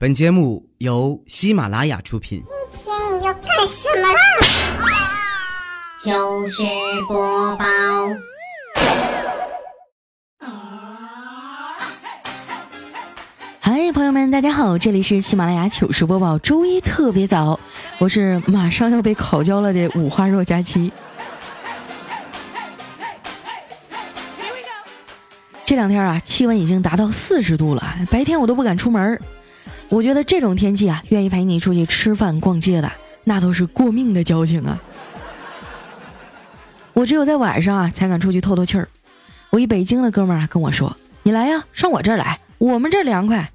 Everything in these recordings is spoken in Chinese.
本节目由喜马拉雅出品。今天你要干什么啦？糗事播报。嗨，朋友们，大家好，这里是喜马拉雅糗事播报，周一特别早，我是马上要被烤焦了的五花肉佳期。这两天啊，气温已经达到四十度了，白天我都不敢出门。我觉得这种天气啊，愿意陪你出去吃饭、逛街的，那都是过命的交情啊。我只有在晚上啊，才敢出去透透气儿。我一北京的哥们儿跟我说：“你来呀，上我这儿来，我们这儿凉快。”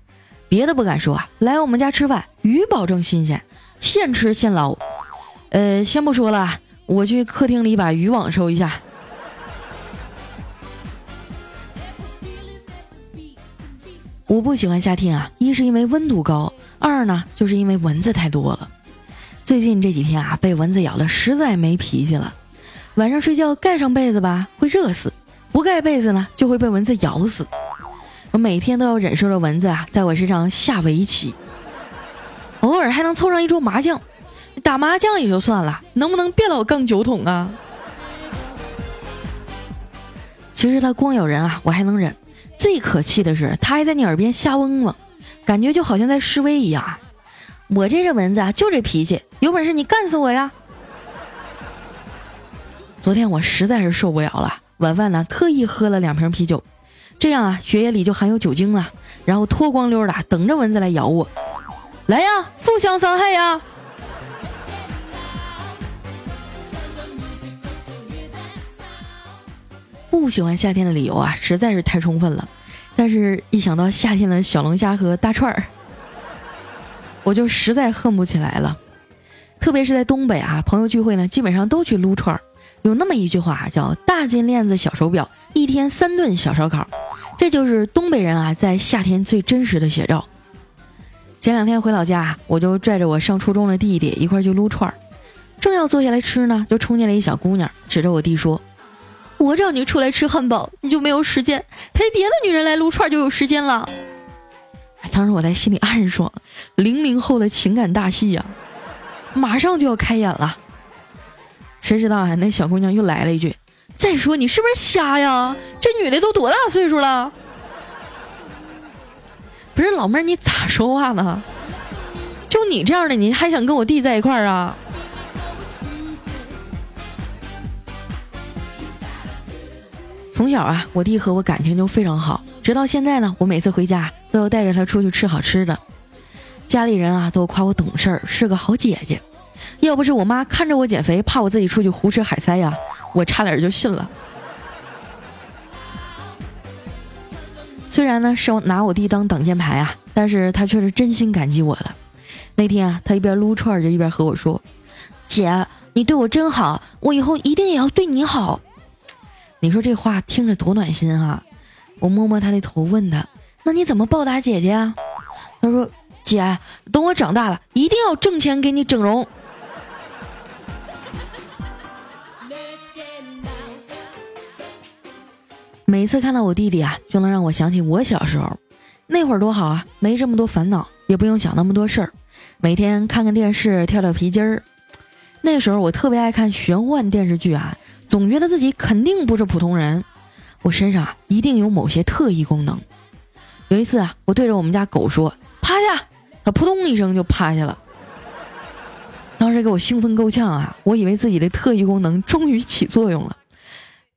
别的不敢说，来我们家吃饭，鱼保证新鲜，现吃现捞。呃，先不说了，我去客厅里把渔网收一下。我不喜欢夏天啊，一是因为温度高，二呢就是因为蚊子太多了。最近这几天啊，被蚊子咬的实在没脾气了。晚上睡觉盖上被子吧，会热死；不盖被子呢，就会被蚊子咬死。我每天都要忍受着蚊子啊，在我身上下围棋，偶尔还能凑上一桌麻将，打麻将也就算了，能不能别老杠酒桶啊？其实它光咬人啊，我还能忍，最可气的是它还在你耳边瞎嗡嗡，感觉就好像在示威一样。我这只蚊子啊，就这脾气，有本事你干死我呀！昨天我实在是受不了了，晚饭呢特意喝了两瓶啤酒。这样啊，血液里就含有酒精了，然后脱光溜的等着蚊子来咬我。来呀，互相伤害呀！不喜欢夏天的理由啊，实在是太充分了。但是，一想到夏天的小龙虾和大串儿，我就实在恨不起来了。特别是在东北啊，朋友聚会呢，基本上都去撸串儿。有那么一句话叫“大金链子，小手表，一天三顿小烧烤”，这就是东北人啊在夏天最真实的写照。前两天回老家，我就拽着我上初中的弟弟一块去撸串儿，正要坐下来吃呢，就冲进来一小姑娘，指着我弟说：“我让你出来吃汉堡，你就没有时间陪别的女人来撸串就有时间了。”当时我在心里暗爽，零零后的情感大戏呀，马上就要开演了。谁知道啊？那小姑娘又来了一句：“再说你是不是瞎呀？这女的都多大岁数了？不是老妹儿，你咋说话呢？就你这样的，你还想跟我弟在一块儿啊？”从小啊，我弟和我感情就非常好，直到现在呢，我每次回家都要带着他出去吃好吃的。家里人啊都夸我懂事儿，是个好姐姐。要不是我妈看着我减肥，怕我自己出去胡吃海塞呀，我差点就信了。虽然呢是我拿我弟当挡箭牌啊，但是他却是真心感激我了。那天啊，他一边撸串就一边和我说：“姐，你对我真好，我以后一定也要对你好。”你说这话听着多暖心啊！我摸摸他的头，问他：“那你怎么报答姐姐啊？”他说：“姐，等我长大了，一定要挣钱给你整容。”每次看到我弟弟啊，就能让我想起我小时候，那会儿多好啊，没这么多烦恼，也不用想那么多事儿，每天看看电视，跳跳皮筋儿。那时候我特别爱看玄幻电视剧啊，总觉得自己肯定不是普通人，我身上啊一定有某些特异功能。有一次啊，我对着我们家狗说：“趴下！”它扑通一声就趴下了，当时给我兴奋够呛啊！我以为自己的特异功能终于起作用了，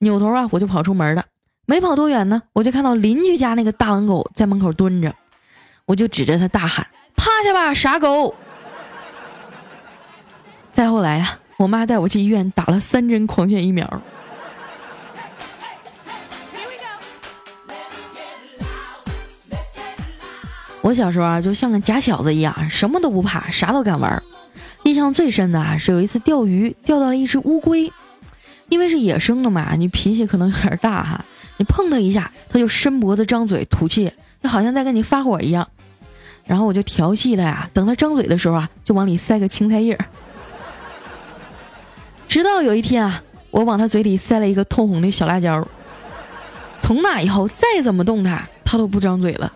扭头啊，我就跑出门了。没跑多远呢，我就看到邻居家那个大狼狗在门口蹲着，我就指着他大喊：“趴下吧，傻狗！”再后来啊，我妈带我去医院打了三针狂犬疫苗。我小时候啊，就像个假小子一样，什么都不怕，啥都敢玩。印象最深的啊，是有一次钓鱼，钓到了一只乌龟，因为是野生的嘛，你脾气可能有点大哈。你碰它一下，它就伸脖子、张嘴吐气，就好像在跟你发火一样。然后我就调戏它呀，等它张嘴的时候啊，就往里塞个青菜叶。直到有一天啊，我往他嘴里塞了一个通红的小辣椒，从那以后再怎么动他，他都不张嘴了。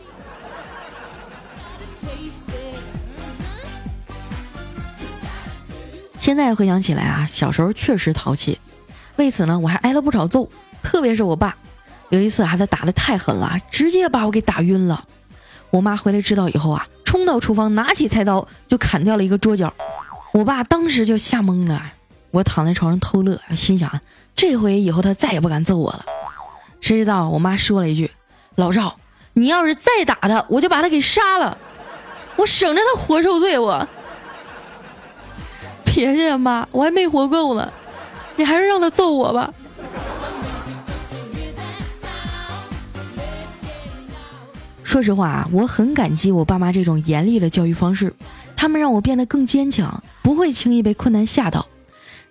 现在回想起来啊，小时候确实淘气，为此呢，我还挨了不少揍，特别是我爸，有一次啊，他打的太狠了，直接把我给打晕了。我妈回来知道以后啊，冲到厨房拿起菜刀就砍掉了一个桌角，我爸当时就吓蒙了。我躺在床上偷乐，心想这回以后他再也不敢揍我了。谁知道我妈说了一句：“老赵，你要是再打他，我就把他给杀了，我省着他活受罪。”我别介妈，我还没活够呢，你还是让他揍我吧。说实话啊，我很感激我爸妈这种严厉的教育方式，他们让我变得更坚强，不会轻易被困难吓到。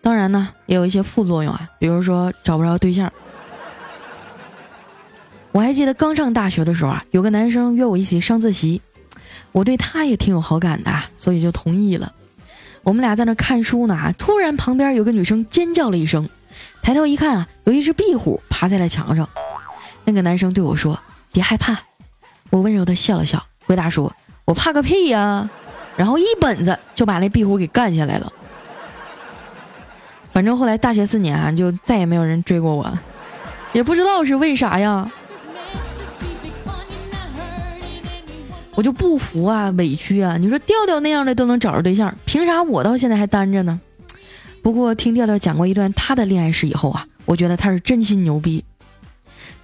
当然呢，也有一些副作用啊，比如说找不着对象。我还记得刚上大学的时候啊，有个男生约我一起上自习，我对他也挺有好感的，所以就同意了。我们俩在那看书呢，突然旁边有个女生尖叫了一声，抬头一看啊，有一只壁虎爬在了墙上。那个男生对我说：“别害怕。”我温柔的笑了笑，回答说：“我怕个屁呀！”然后一本子就把那壁虎给干下来了。反正后来大学四年啊，就再也没有人追过我，也不知道是为啥呀。我就不服啊，委屈啊！你说调调那样的都能找着对象，凭啥我到现在还单着呢？不过听调调讲过一段他的恋爱史以后啊，我觉得他是真心牛逼。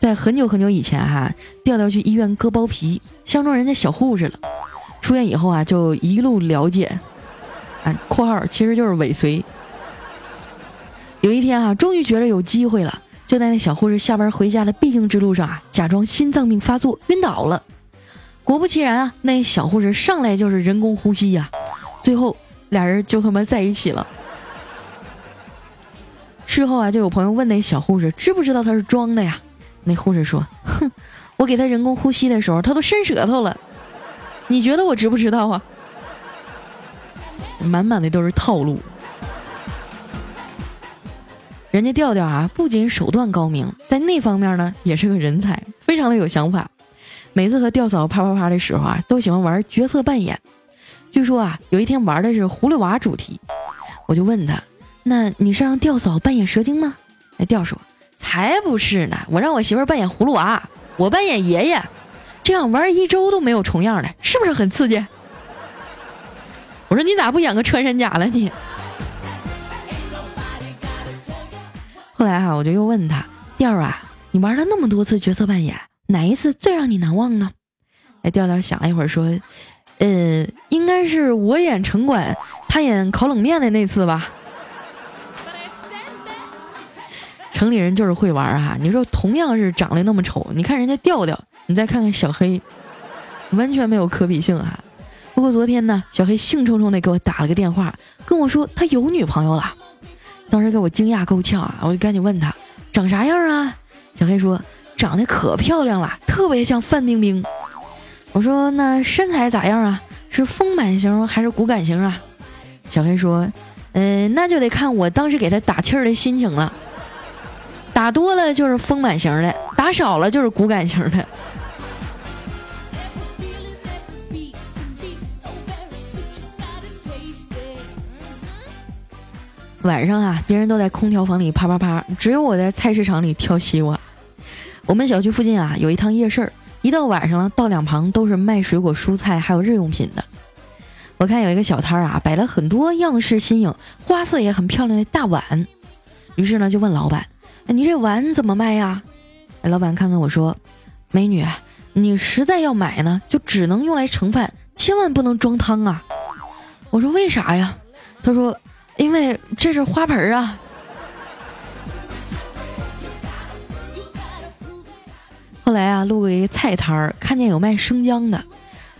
在很久很久以前哈，调调去医院割包皮，相中人家小护士了。出院以后啊，就一路了解，啊（括号其实就是尾随）。有一天啊，终于觉得有机会了，就在那小护士下班回家的必经之路上啊，假装心脏病发作晕倒了。果不其然啊，那小护士上来就是人工呼吸呀，最后俩人就他妈在一起了。事后啊，就有朋友问那小护士知不知道他是装的呀？那护士说：“哼，我给他人工呼吸的时候，他都伸舌头了。你觉得我知不知道啊？满满的都是套路。人家调调啊，不仅手段高明，在那方面呢也是个人才，非常的有想法。每次和调嫂啪啪啪的时候啊，都喜欢玩角色扮演。据说啊，有一天玩的是葫芦娃主题，我就问他：那你是让调嫂扮演蛇精吗？那调说。”才不是呢！我让我媳妇扮演葫芦娃，我扮演爷爷，这样玩一周都没有重样的，是不是很刺激？我说你咋不演个穿山甲了你？后来哈，我就又问他调儿啊，你玩了那么多次角色扮演，哪一次最让你难忘呢？哎，调调想了一会儿说，呃，应该是我演城管，他演烤冷面的那次吧。城里人就是会玩啊！你说同样是长得那么丑，你看人家调调，你再看看小黑，完全没有可比性啊。不过昨天呢，小黑兴冲冲的给我打了个电话，跟我说他有女朋友了，当时给我惊讶够呛啊！我就赶紧问他长啥样啊？小黑说长得可漂亮了，特别像范冰冰。我说那身材咋样啊？是丰满型还是骨感型啊？小黑说，嗯，那就得看我当时给他打气儿的心情了。打多了就是丰满型的，打少了就是骨感型的。晚上啊，别人都在空调房里啪啪啪，只有我在菜市场里挑西瓜。我们小区附近啊有一趟夜市儿，一到晚上了，道两旁都是卖水果、蔬菜还有日用品的。我看有一个小摊儿啊，摆了很多样式新颖、花色也很漂亮的大碗，于是呢就问老板。你这碗怎么卖呀？老板看看我说：“美女，你实在要买呢，就只能用来盛饭，千万不能装汤啊。”我说：“为啥呀？”他说：“因为这是花盆啊。”后来啊，路过一个菜摊儿，看见有卖生姜的，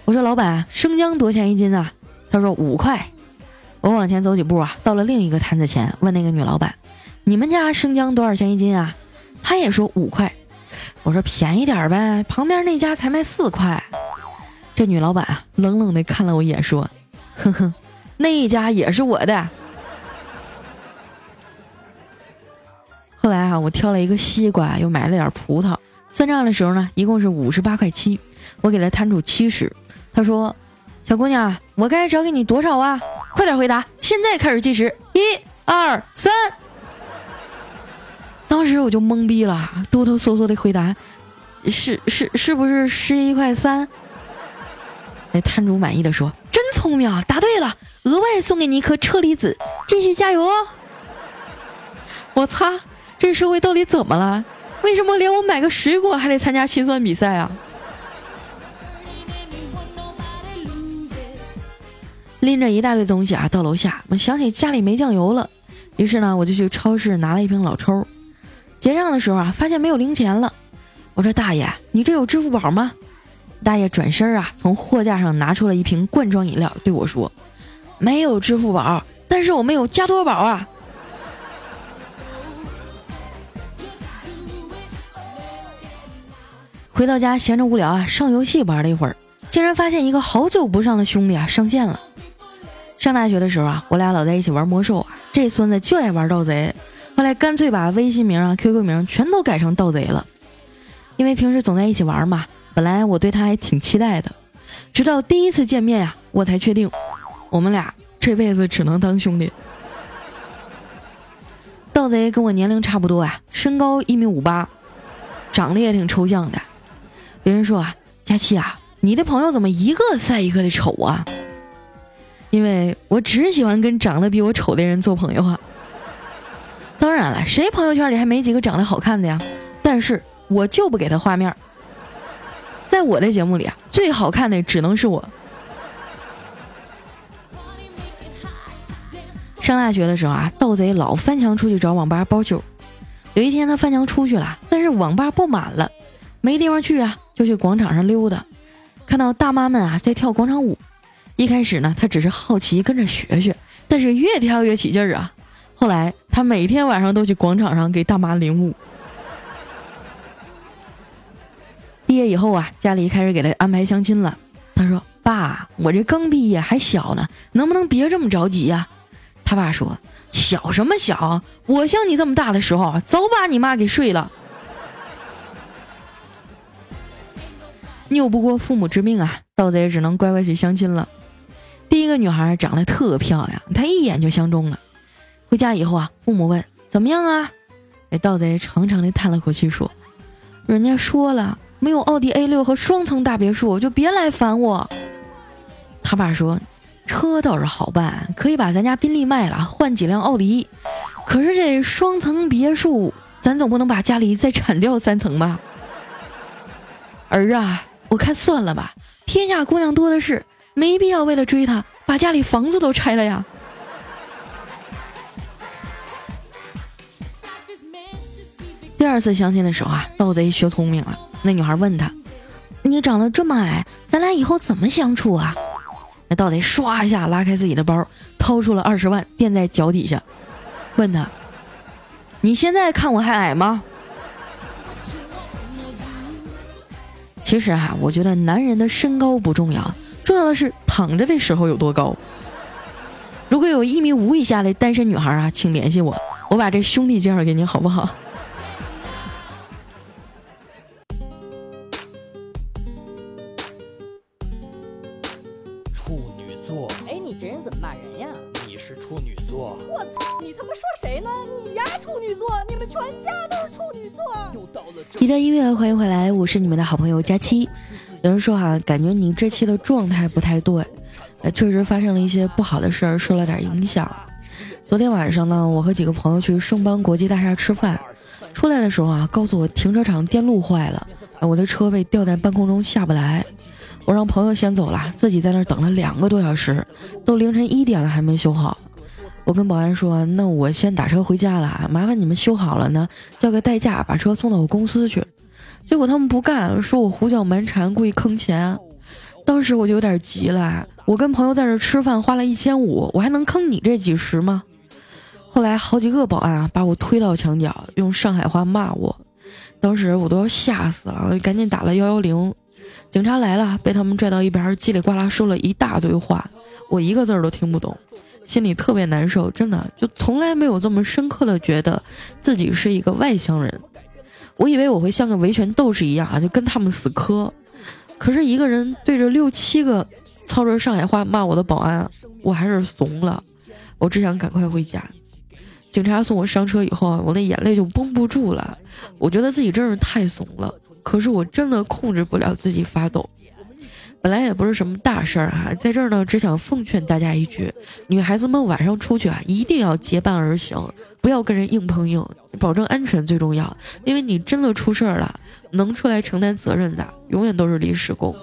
我说：“老板，生姜多钱一斤啊？”他说：“五块。”我往前走几步啊，到了另一个摊子前，问那个女老板。你们家生姜多少钱一斤啊？他也说五块。我说便宜点呗，旁边那家才卖四块。这女老板啊，冷冷的看了我一眼，说：“哼哼，那一家也是我的。”后来啊，我挑了一个西瓜，又买了点葡萄。算账的时候呢，一共是五十八块七。我给他摊出七十。他说：“小姑娘，我该找给你多少啊？快点回答，现在开始计时，一、二、三。当时我就懵逼了，哆哆嗦嗦的回答：“是是是不是十一块三？”那摊主满意的说：“真聪明，答对了，额外送给你一颗车厘子，继续加油哦！”我擦，这社会到底怎么了？为什么连我买个水果还得参加心算比赛啊？拎着一大堆东西啊，到楼下，我想起家里没酱油了，于是呢，我就去超市拿了一瓶老抽。结账的时候啊，发现没有零钱了。我说：“大爷，你这有支付宝吗？”大爷转身啊，从货架上拿出了一瓶罐装饮料，对我说：“没有支付宝，但是我们有加多宝啊。”回到家闲着无聊啊，上游戏玩了一会儿，竟然发现一个好久不上的兄弟啊上线了。上大学的时候啊，我俩老在一起玩魔兽啊，这孙子就爱玩盗贼。后来干脆把微信名啊、QQ 名全都改成盗贼了，因为平时总在一起玩嘛。本来我对他还挺期待的，直到第一次见面呀，我才确定我们俩这辈子只能当兄弟。盗贼跟我年龄差不多啊，身高一米五八，长得也挺抽象的。别人说啊，佳琪啊，你的朋友怎么一个赛一个的丑啊？因为我只喜欢跟长得比我丑的人做朋友啊。当然了，谁朋友圈里还没几个长得好看的呀？但是我就不给他画面，在我的节目里啊，最好看的只能是我。上大学的时候啊，盗贼老翻墙出去找网吧包宿。有一天他翻墙出去了，但是网吧爆满了，没地方去啊，就去广场上溜达。看到大妈们啊在跳广场舞，一开始呢他只是好奇跟着学学，但是越跳越起劲儿啊。后来，他每天晚上都去广场上给大妈领舞。毕业以后啊，家里开始给他安排相亲了。他说：“爸，我这刚毕业还小呢，能不能别这么着急呀？”他爸说：“小什么小？我像你这么大的时候，早把你妈给睡了。”拗不过父母之命啊，盗贼只能乖乖去相亲了。第一个女孩长得特漂亮，他一眼就相中了。回家以后啊，父母问怎么样啊？哎，盗贼长长的叹了口气说：“人家说了，没有奥迪 A 六和双层大别墅，就别来烦我。”他爸说：“车倒是好办，可以把咱家宾利卖了，换几辆奥迪。可是这双层别墅，咱总不能把家里再铲掉三层吧？”儿啊，我看算了吧，天下姑娘多的是，没必要为了追她把家里房子都拆了呀。第二次相亲的时候啊，盗贼学聪明了。那女孩问他：“你长得这么矮，咱俩以后怎么相处啊？”那盗贼唰一下拉开自己的包，掏出了二十万垫在脚底下，问他：“你现在看我还矮吗？”其实啊，我觉得男人的身高不重要，重要的是躺着的时候有多高。如果有一米五以下的单身女孩啊，请联系我，我把这兄弟介绍给你，好不好？一段音乐，欢迎回来，我是你们的好朋友佳期。有人说哈，感觉你这期的状态不太对，呃，确实发生了一些不好的事儿，受了点影响。昨天晚上呢，我和几个朋友去盛邦国际大厦吃饭，出来的时候啊，告诉我停车场电路坏了，我的车被吊在半空中下不来。我让朋友先走了，自己在那儿等了两个多小时，都凌晨一点了还没修好。我跟保安说：“那我先打车回家了，麻烦你们修好了呢，叫个代驾把车送到我公司去。”结果他们不干，说我胡搅蛮缠，故意坑钱。当时我就有点急了，我跟朋友在这吃饭，花了一千五，我还能坑你这几十吗？后来好几个保安，把我推到墙角，用上海话骂我，当时我都要吓死了，我赶紧打了幺幺零。警察来了，被他们拽到一边，叽里呱啦说了一大堆话，我一个字儿都听不懂。心里特别难受，真的就从来没有这么深刻的觉得自己是一个外乡人。我以为我会像个维权斗士一样啊，就跟他们死磕。可是一个人对着六七个操着上海话骂我的保安，我还是怂了。我只想赶快回家。警察送我上车以后啊，我的眼泪就绷不住了。我觉得自己真是太怂了，可是我真的控制不了自己发抖。本来也不是什么大事儿哈，在这儿呢，只想奉劝大家一句：女孩子们晚上出去啊，一定要结伴而行，不要跟人硬碰硬，保证安全最重要。因为你真的出事儿了，能出来承担责任的，永远都是临时工。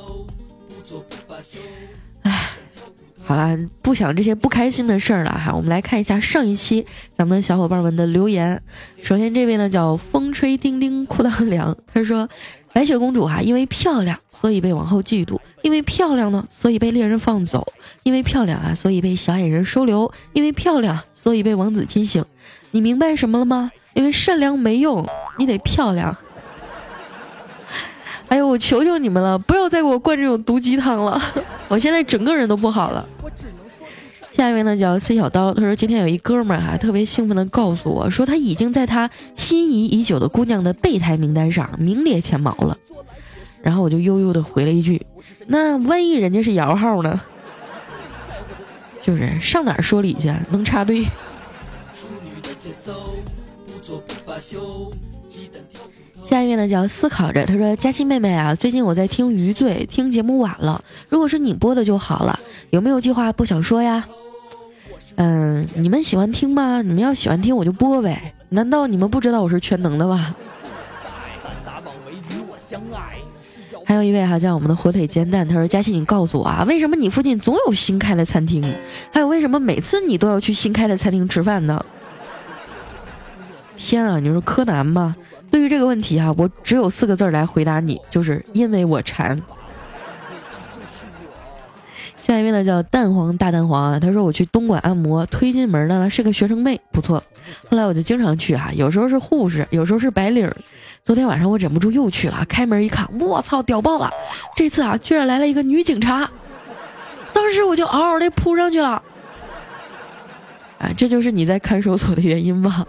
好了，不想这些不开心的事儿了哈。我们来看一下上一期咱们小伙伴们的留言。首先这位呢叫风吹丁丁裤裆凉，他说白雪公主哈因为漂亮所以被王后嫉妒，因为漂亮呢所以被猎人放走，因为漂亮啊所以被小矮人收留，因为漂亮所以被王子亲醒。你明白什么了吗？因为善良没用，你得漂亮。哎呦，我求求你们了，不要再给我灌这种毒鸡汤了！我现在整个人都不好了。下一位呢叫 C 小刀，他说今天有一哥们儿哈，特别兴奋的告诉我说他已经在他心仪已久的姑娘的备胎名单上名列前茅了。然后我就悠悠的回了一句：“那万一人家是摇号呢？” 就是上哪儿说理去，能插队？下一位呢叫思考着，他说：“佳期妹妹啊，最近我在听余罪，听节目晚了。如果是你播的就好了，有没有计划播小说呀？嗯，你们喜欢听吗？你们要喜欢听我就播呗。难道你们不知道我是全能的吗？” 还有一位哈叫我们的火腿煎蛋，他说：“佳期，你告诉我啊，为什么你附近总有新开的餐厅？还有为什么每次你都要去新开的餐厅吃饭呢？”天啊，你说柯南吧？对于这个问题啊，我只有四个字来回答你，就是因为我馋。下一位呢叫蛋黄大蛋黄啊，他说我去东莞按摩，推进门呢是个学生妹，不错。后来我就经常去啊，有时候是护士，有时候是白领。昨天晚上我忍不住又去了，开门一看，我操，屌爆了！这次啊，居然来了一个女警察，当时我就嗷嗷的扑上去了。啊，这就是你在看守所的原因吗？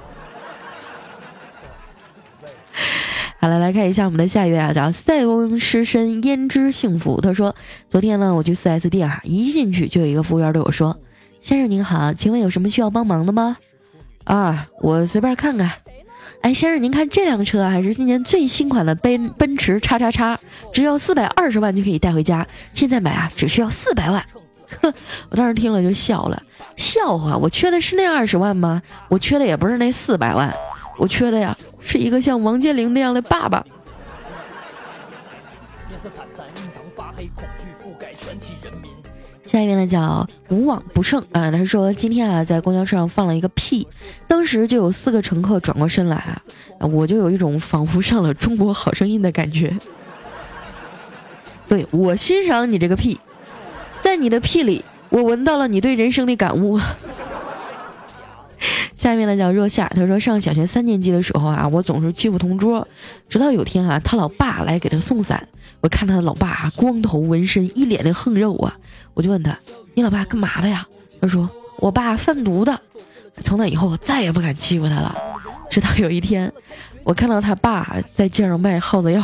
好了，来看一下我们的下一位啊，叫塞翁失身焉知幸福。他说，昨天呢，我去四 S 店哈，一进去就有一个服务员对我说：“先生您好，请问有什么需要帮忙的吗？”啊，我随便看看。哎，先生您看这辆车啊，是今年最新款的奔奔驰叉叉叉，只要四百二十万就可以带回家，现在买啊只需要四百万。哼，我当时听了就笑了，笑话，我缺的是那二十万吗？我缺的也不是那四百万。我缺的呀，是一个像王健林那样的爸爸。下一位呢叫无往不胜啊，他说今天啊在公交车上放了一个屁，当时就有四个乘客转过身来啊，我就有一种仿佛上了中国好声音的感觉。对我欣赏你这个屁，在你的屁里，我闻到了你对人生的感悟。下面呢叫若夏，他说上小学三年级的时候啊，我总是欺负同桌，直到有天啊，他老爸来给他送伞，我看他的老爸光头纹身，一脸的横肉啊，我就问他，你老爸干嘛的呀？他说我爸贩毒的。从那以后，我再也不敢欺负他了。直到有一天，我看到他爸在街上卖耗子药。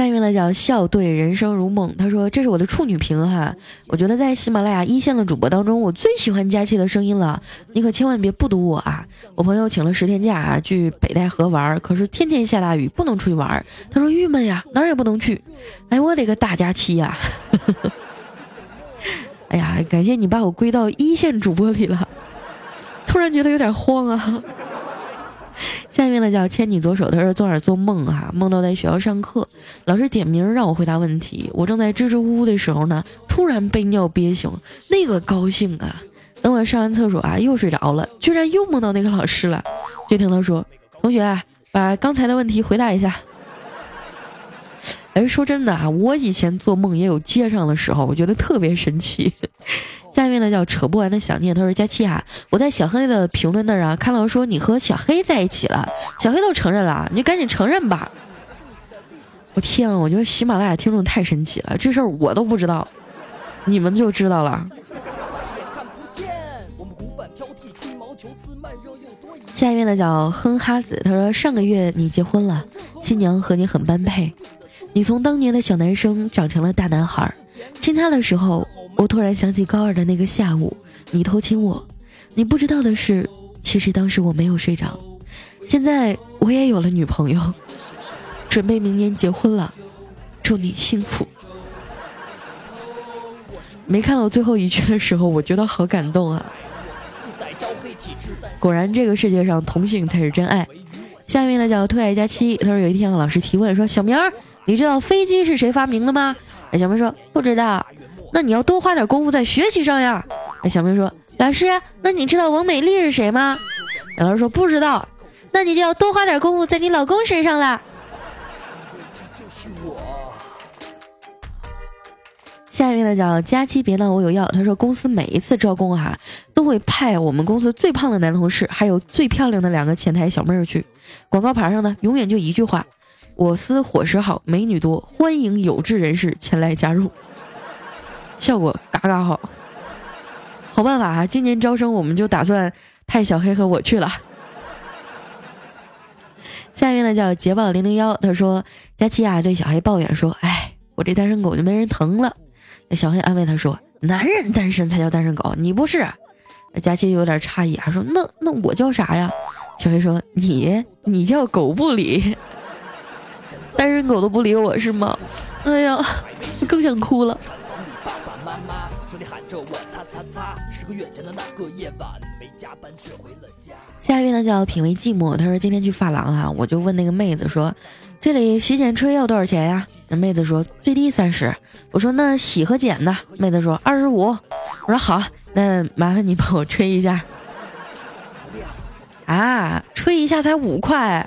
下一位呢叫笑对人生如梦，他说这是我的处女屏哈，我觉得在喜马拉雅一线的主播当中，我最喜欢佳期的声音了，你可千万别不读我啊！我朋友请了十天假啊，去北戴河玩，可是天天下大雨，不能出去玩，他说郁闷呀，哪儿也不能去，哎，我的个大假期呀！哎呀，感谢你把我归到一线主播里了，突然觉得有点慌啊。下面呢叫牵你左手，他说昨晚做梦哈，梦到在学校上课，老师点名让我回答问题，我正在支支吾吾的时候呢，突然被尿憋醒，那个高兴啊！等我上完厕所啊，又睡着了，居然又梦到那个老师了，就听他说：“同学，把刚才的问题回答一下。”哎，说真的啊，我以前做梦也有接上的时候，我觉得特别神奇。下面呢叫扯不完的想念，他说佳期啊，我在小黑的评论那儿啊看到说你和小黑在一起了，小黑都承认了，你就赶紧承认吧。我天啊，我觉得喜马拉雅听众太神奇了，这事儿我都不知道，你们就知道了。下一位呢叫哼哈子，他说上个月你结婚了，新娘和你很般配，你从当年的小男生长成了大男孩。亲他的时候，我突然想起高二的那个下午，你偷亲我。你不知道的是，其实当时我没有睡着。现在我也有了女朋友，准备明年结婚了。祝你幸福。没看到最后一句的时候，我觉得好感动啊！果然，这个世界上同性才是真爱。下面呢叫特爱佳期，他说有一天老师提问说：“小明，你知道飞机是谁发明的吗？”哎，小明说：“不知道。”那你要多花点功夫在学习上呀。哎，小明说：“老师，那你知道王美丽是谁吗？”老师说：“不知道。”那你就要多花点功夫在你老公身上了。下一位呢叫佳期，别闹，我有药。他说公司每一次招工哈，都会派我们公司最胖的男同事，还有最漂亮的两个前台小妹儿去。广告牌上呢，永远就一句话：我司伙食好，美女多，欢迎有志人士前来加入。效果嘎嘎好，好办法啊！今年招生我们就打算派小黑和我去了。下面呢叫捷豹零零幺，他说佳琪啊对小黑抱怨说：“哎，我这单身狗就没人疼了。”小黑安慰他说：“男人单身才叫单身狗，你不是？”佳琪有点诧异啊，说：“那那我叫啥呀？”小黑说：“你你叫狗不理，单身狗都不理我是吗？哎呀，我更想哭了。”下一位呢叫品味寂寞，他说今天去发廊啊，我就问那个妹子说。这里洗剪吹要多少钱呀？那妹子说最低三十。我说那洗和剪呢？妹子说二十五。我说好，那麻烦你帮我吹一下。啊，吹一下才五块。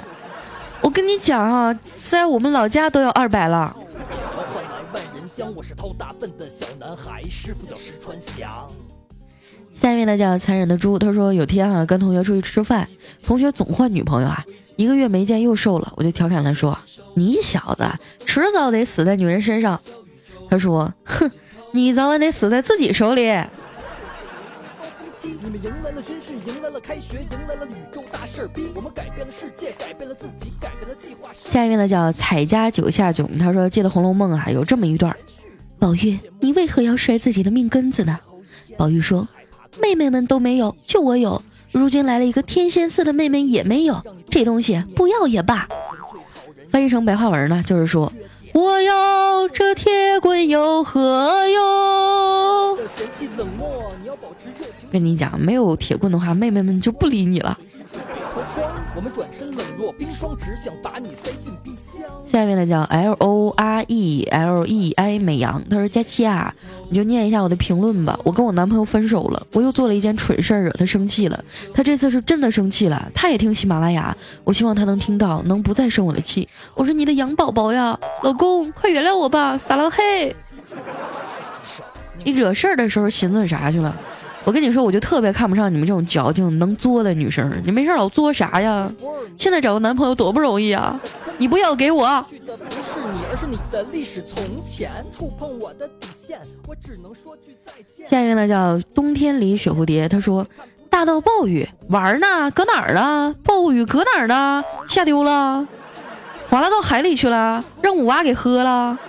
我跟你讲啊，在我们老家都要二百了。我是掏大粪的小男孩，师傅叫石川翔下面呢叫残忍的猪，他说有天啊跟同学出去吃饭，同学总换女朋友啊。一个月没见又瘦了，我就调侃他说：“你小子迟早得死在女人身上。”他说：“哼，你早晚得死在自己手里。”下一位呢叫彩家九下囧，他说记得《红楼梦》啊有这么一段：宝玉，你为何要摔自己的命根子呢？宝玉说：“妹妹们都没有，就我有。”如今来了一个天仙似的妹妹也没有，这东西不要也罢。翻译成白话文呢，就是说我要这铁棍有何用？跟你讲，没有铁棍的话，妹妹们就不理你了。我们转身冷若冰霜，只想把你塞进冰箱。下面的叫 L O R E L E I 美羊，他说佳期啊，你就念一下我的评论吧。我跟我男朋友分手了，我又做了一件蠢事儿，惹他生气了。他这次是真的生气了，他也听喜马拉雅，我希望他能听到，能不再生我的气。我是你的羊宝宝呀，老公，快原谅我吧，撒浪嘿。你惹事儿的时候寻思啥去了？我跟你说，我就特别看不上你们这种矫情能作的女生。你没事老作啥呀？现在找个男朋友多不容易啊！你不要给我。下一位呢叫冬天里雪蝴蝶，他说大到暴雨玩呢，搁哪儿呢？暴雨搁哪儿呢？下丢了，完了到海里去了，让五娃给喝了。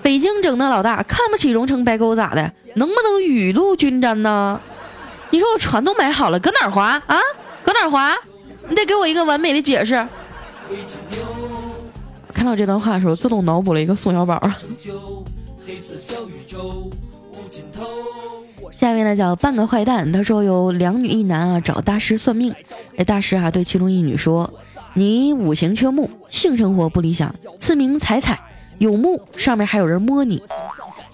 北京整的老大看不起荣成白沟咋的？能不能雨露均沾呢？你说我船都买好了，搁哪儿划啊？搁哪儿划？你得给我一个完美的解释。看到这段话的时候，自动脑补了一个宋小宝。下面呢叫半个坏蛋，他说有两女一男啊找大师算命，哎大师啊对其中一女说：“你五行缺木，性生活不理想，赐名彩彩。有木上面还有人摸你。”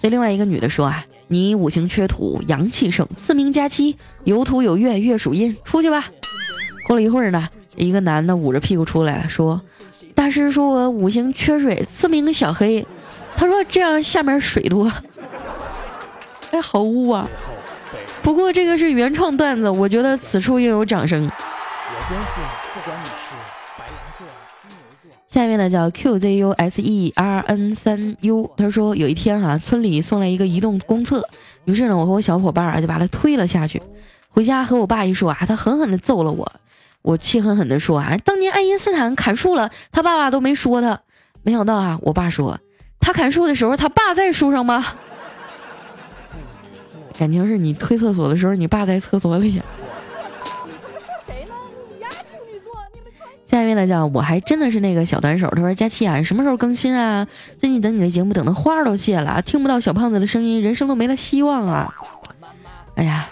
对另外一个女的说啊。你五行缺土，阳气盛，四名佳期，有土有月，月属阴，出去吧。过了一会儿呢，一个男的捂着屁股出来了，说：“大师说我五行缺水，四名小黑。他说这样下面水多。哎，好污啊！不过这个是原创段子，我觉得此处应有掌声。我相信，不管你下面呢叫 Q Z U S E R N 三 U，他说有一天哈，村里送来一个移动公厕，于是呢，我和我小伙伴啊就把它推了下去。回家和我爸一说啊，他狠狠地揍了我。我气狠狠地说啊，当年爱因斯坦砍树了，他爸爸都没说他。没想到啊，我爸说他砍树的时候，他爸在树上吗？感情是你推厕所的时候，你爸在厕所里。下一位呢，叫我还真的是那个小短手。他说：“佳期啊，什么时候更新啊？最近等你的节目等的花儿都谢了，听不到小胖子的声音，人生都没了希望啊！哎呀，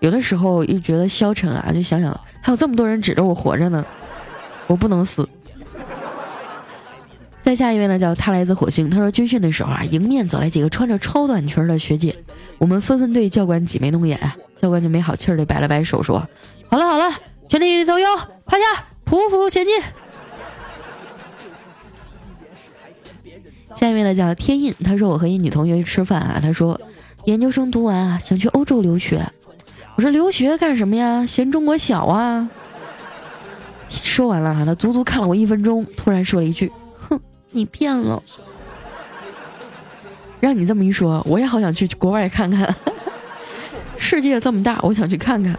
有的时候又觉得消沉啊，就想想还有这么多人指着我活着呢，我不能死。”再下一位呢，叫他来自火星。他说军训的时候啊，迎面走来几个穿着超短裙的学姐，我们纷纷对教官挤眉弄眼。教官就没好气儿的摆了摆手说：“好了好了，全体走右，趴下，匍匐前进。”下一位呢，叫天印。他说我和一女同学去吃饭啊，他说研究生读完啊，想去欧洲留学。我说留学干什么呀？嫌中国小啊？说完了哈，他足足看了我一分钟，突然说了一句。哼你变了，让你这么一说，我也好想去国外看看。世界这么大，我想去看看。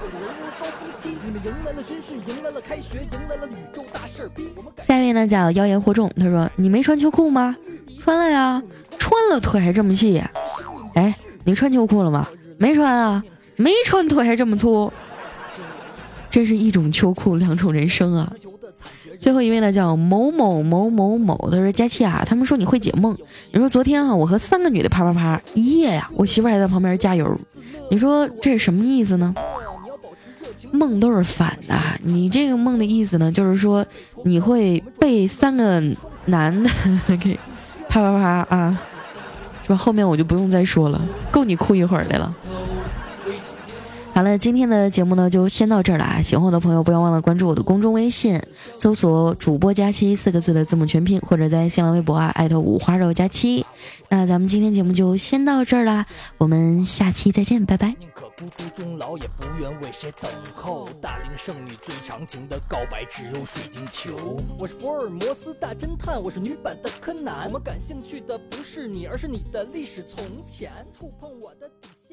下一位呢叫妖言惑众，他说：“你没穿秋裤吗？穿了呀，穿了腿还这么细。哎，你穿秋裤了吗？没穿啊，没穿腿还这么粗。真是一种秋裤两种人生啊。”最后一位呢，叫某某某某某，他说：“佳期啊，他们说你会解梦。你说昨天哈，我和三个女的啪啪啪一夜呀，我媳妇还在旁边加油。你说这是什么意思呢？梦都是反的，你这个梦的意思呢，就是说你会被三个男的 给啪啪啪啊，是吧？后面我就不用再说了，够你哭一会儿的了。”好了，今天的节目呢就先到这儿了啊！喜欢我的朋友不要忘了关注我的公众微信，搜索“主播佳期”四个字的字母全拼，或者在新浪微博啊艾特五花肉佳期。那咱们今天节目就先到这儿啦，我们下期再见，拜拜。宁可孤独终老，也不愿为谁等候。大龄剩女最长情的告白只有水晶球。我是福尔摩斯大侦探，我是女版的柯南。我们感兴趣的不是你，而是你的历史从前。触碰我的底线。